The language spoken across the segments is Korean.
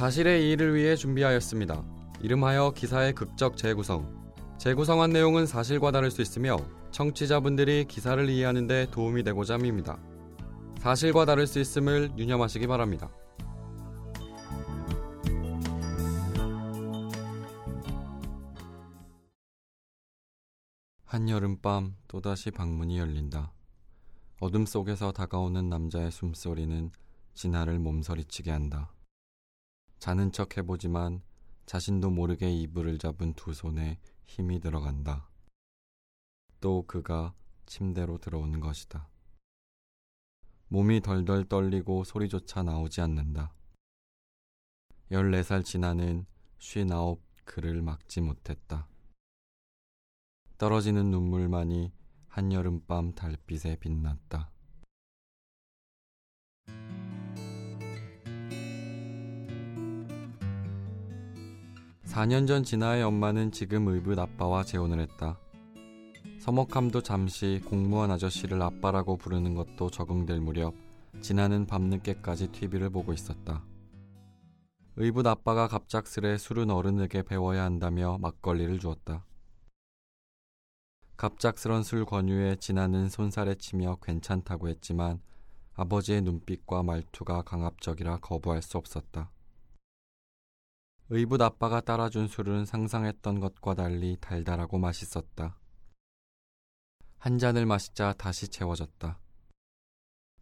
사실의 이의를 위해 준비하였습니다. 이름하여 기사의 극적 재구성. 재구성한 내용은 사실과 다를 수 있으며 청취자분들이 기사를 이해하는 데 도움이 되고자 합니다. 사실과 다를 수 있음을 유념하시기 바랍니다. 한여름밤 또다시 방문이 열린다. 어둠 속에서 다가오는 남자의 숨소리는 진아를 몸서리치게 한다. 자는 척 해보지만 자신도 모르게 이불을 잡은 두 손에 힘이 들어간다. 또 그가 침대로 들어오는 것이다. 몸이 덜덜 떨리고 소리조차 나오지 않는다. 14살 지나는 쉰아홉 그를 막지 못했다. 떨어지는 눈물만이 한여름밤 달빛에 빛났다. 4년 전 진아의 엄마는 지금 의붓 아빠와 재혼을 했다. 서먹함도 잠시 공무원 아저씨를 아빠라고 부르는 것도 적응될 무렵 진아는 밤늦게까지 TV를 보고 있었다. 의붓 아빠가 갑작스레 술은 어른에게 배워야 한다며 막걸리를 주었다. 갑작스런 술 권유에 진아는 손살에 치며 괜찮다고 했지만 아버지의 눈빛과 말투가 강압적이라 거부할 수 없었다. 의붓 아빠가 따라준 술은 상상했던 것과 달리 달달하고 맛있었다. 한 잔을 마시자 다시 채워졌다.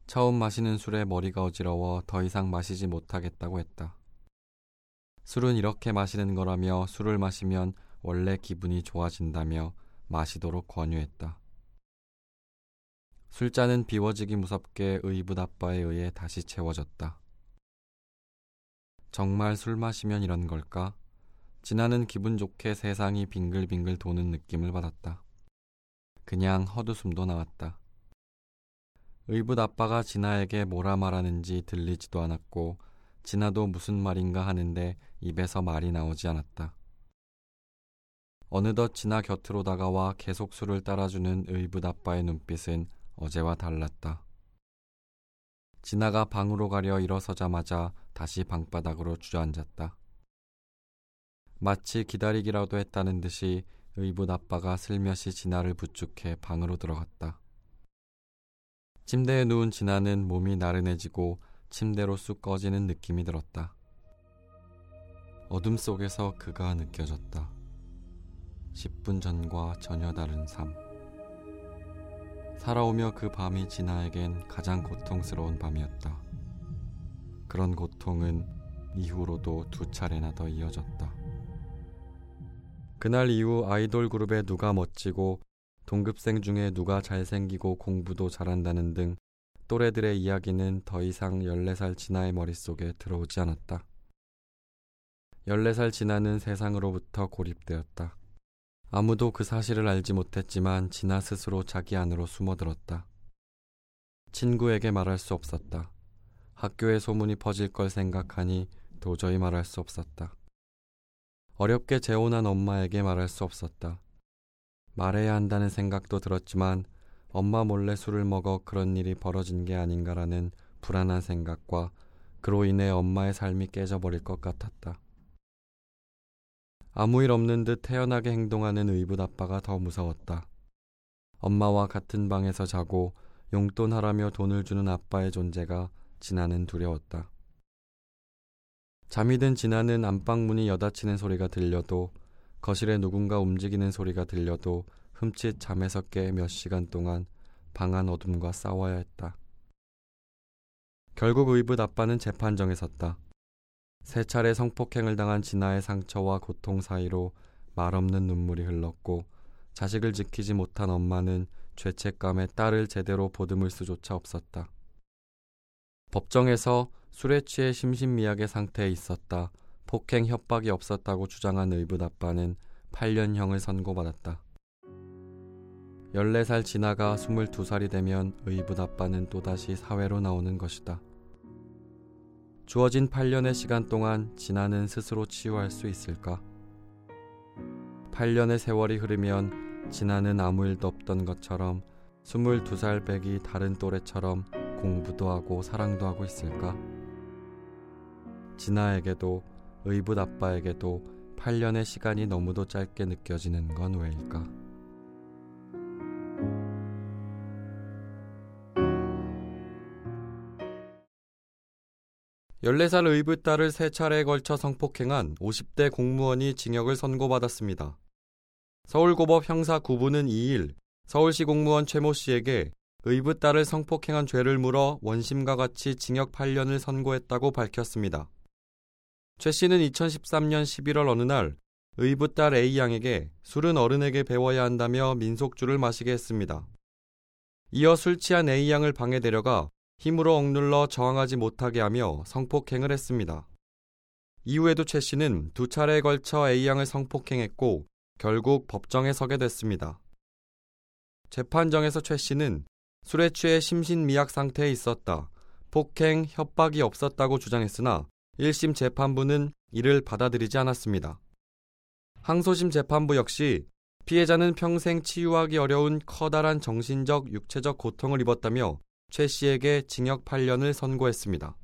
처음 마시는 술에 머리가 어지러워 더 이상 마시지 못하겠다고 했다. 술은 이렇게 마시는 거라며 술을 마시면 원래 기분이 좋아진다며 마시도록 권유했다. 술잔은 비워지기 무섭게 의붓 아빠에 의해 다시 채워졌다. 정말 술 마시면 이런 걸까? 진아는 기분 좋게 세상이 빙글빙글 도는 느낌을 받았다. 그냥 헛웃음도 나왔다. 의붓 아빠가 진아에게 뭐라 말하는지 들리지도 않았고 진아도 무슨 말인가 하는데 입에서 말이 나오지 않았다. 어느덧 진아 곁으로 다가와 계속 술을 따라주는 의붓 아빠의 눈빛은 어제와 달랐다. 진아가 방으로 가려 일어서자마자 다시 방바닥으로 주저앉았다. 마치 기다리기라도 했다는 듯이 의붓 아빠가 슬며시 진아를 부축해 방으로 들어갔다. 침대에 누운 진아는 몸이 나른해지고 침대로 쑥 꺼지는 느낌이 들었다. 어둠 속에서 그가 느껴졌다. 10분 전과 전혀 다른 삶. 살아오며 그 밤이 진아에겐 가장 고통스러운 밤이었다. 그런 고통은 이후로도 두 차례나 더 이어졌다. 그날 이후 아이돌 그룹에 누가 멋지고 동급생 중에 누가 잘생기고 공부도 잘한다는 등 또래들의 이야기는 더 이상 14살 진아의 머릿속에 들어오지 않았다. 14살 진아는 세상으로부터 고립되었다. 아무도 그 사실을 알지 못했지만 진아 스스로 자기 안으로 숨어들었다. 친구에게 말할 수 없었다. 학교에 소문이 퍼질 걸 생각하니 도저히 말할 수 없었다. 어렵게 재혼한 엄마에게 말할 수 없었다. 말해야 한다는 생각도 들었지만 엄마 몰래 술을 먹어 그런 일이 벌어진 게 아닌가라는 불안한 생각과 그로 인해 엄마의 삶이 깨져버릴 것 같았다. 아무 일 없는 듯 태연하게 행동하는 의붓 아빠가 더 무서웠다. 엄마와 같은 방에서 자고 용돈하라며 돈을 주는 아빠의 존재가 진아는 두려웠다. 잠이 든 진아는 안방 문이 여닫히는 소리가 들려도 거실에 누군가 움직이는 소리가 들려도 흠칫 잠에서 깨 몇 시간 동안 방 안 어둠과 싸워야 했다. 결국 의붓 아빠는 재판정에 섰다. 세 차례 성폭행을 당한 진아의 상처와 고통 사이로 말없는 눈물이 흘렀고 자식을 지키지 못한 엄마는 죄책감에 딸을 제대로 보듬을 수조차 없었다. 법정에서 술에 취해 심신미약의 상태에 있었다. 폭행 협박이 없었다고 주장한 의붓 아빠는 8년형을 선고받았다. 14살 지나가 22살이 되면 의붓 아빠는 또다시 사회로 나오는 것이다. 주어진 8년의 시간 동안 진아는 스스로 치유할 수 있을까? 8년의 세월이 흐르면 진아는 아무 일도 없던 것처럼 22살 백이 다른 또래처럼 공부도 하고 사랑도 하고 있을까? 진아에게도 의붓 아빠에게도 8년의 시간이 너무도 짧게 느껴지는 건 왜일까? 14살 의붓 딸을 세 차례에 걸쳐 성폭행한 50대 공무원이 징역을 선고받았습니다. 서울고법 형사 9부는 2일 서울시 공무원 최모 씨에게 의붓 딸을 성폭행한 죄를 물어 원심과 같이 징역 8년을 선고했다고 밝혔습니다. 최 씨는 2013년 11월 어느 날 의붓 딸 A양에게 술은 어른에게 배워야 한다며 민속주를 마시게 했습니다. 이어 술 취한 A양을 방에 데려가 힘으로 억눌러 저항하지 못하게 하며 성폭행을 했습니다. 이후에도 최 씨는 두 차례에 걸쳐 A양을 성폭행했고 결국 법정에 서게 됐습니다. 재판정에서 최 씨는 술에 취해 심신미약 상태에 있었다. 폭행, 협박이 없었다고 주장했으나 1심 재판부는 이를 받아들이지 않았습니다. 항소심 재판부 역시 피해자는 평생 치유하기 어려운 커다란 정신적, 육체적 고통을 입었다며 최 씨에게 징역 8년을 선고했습니다.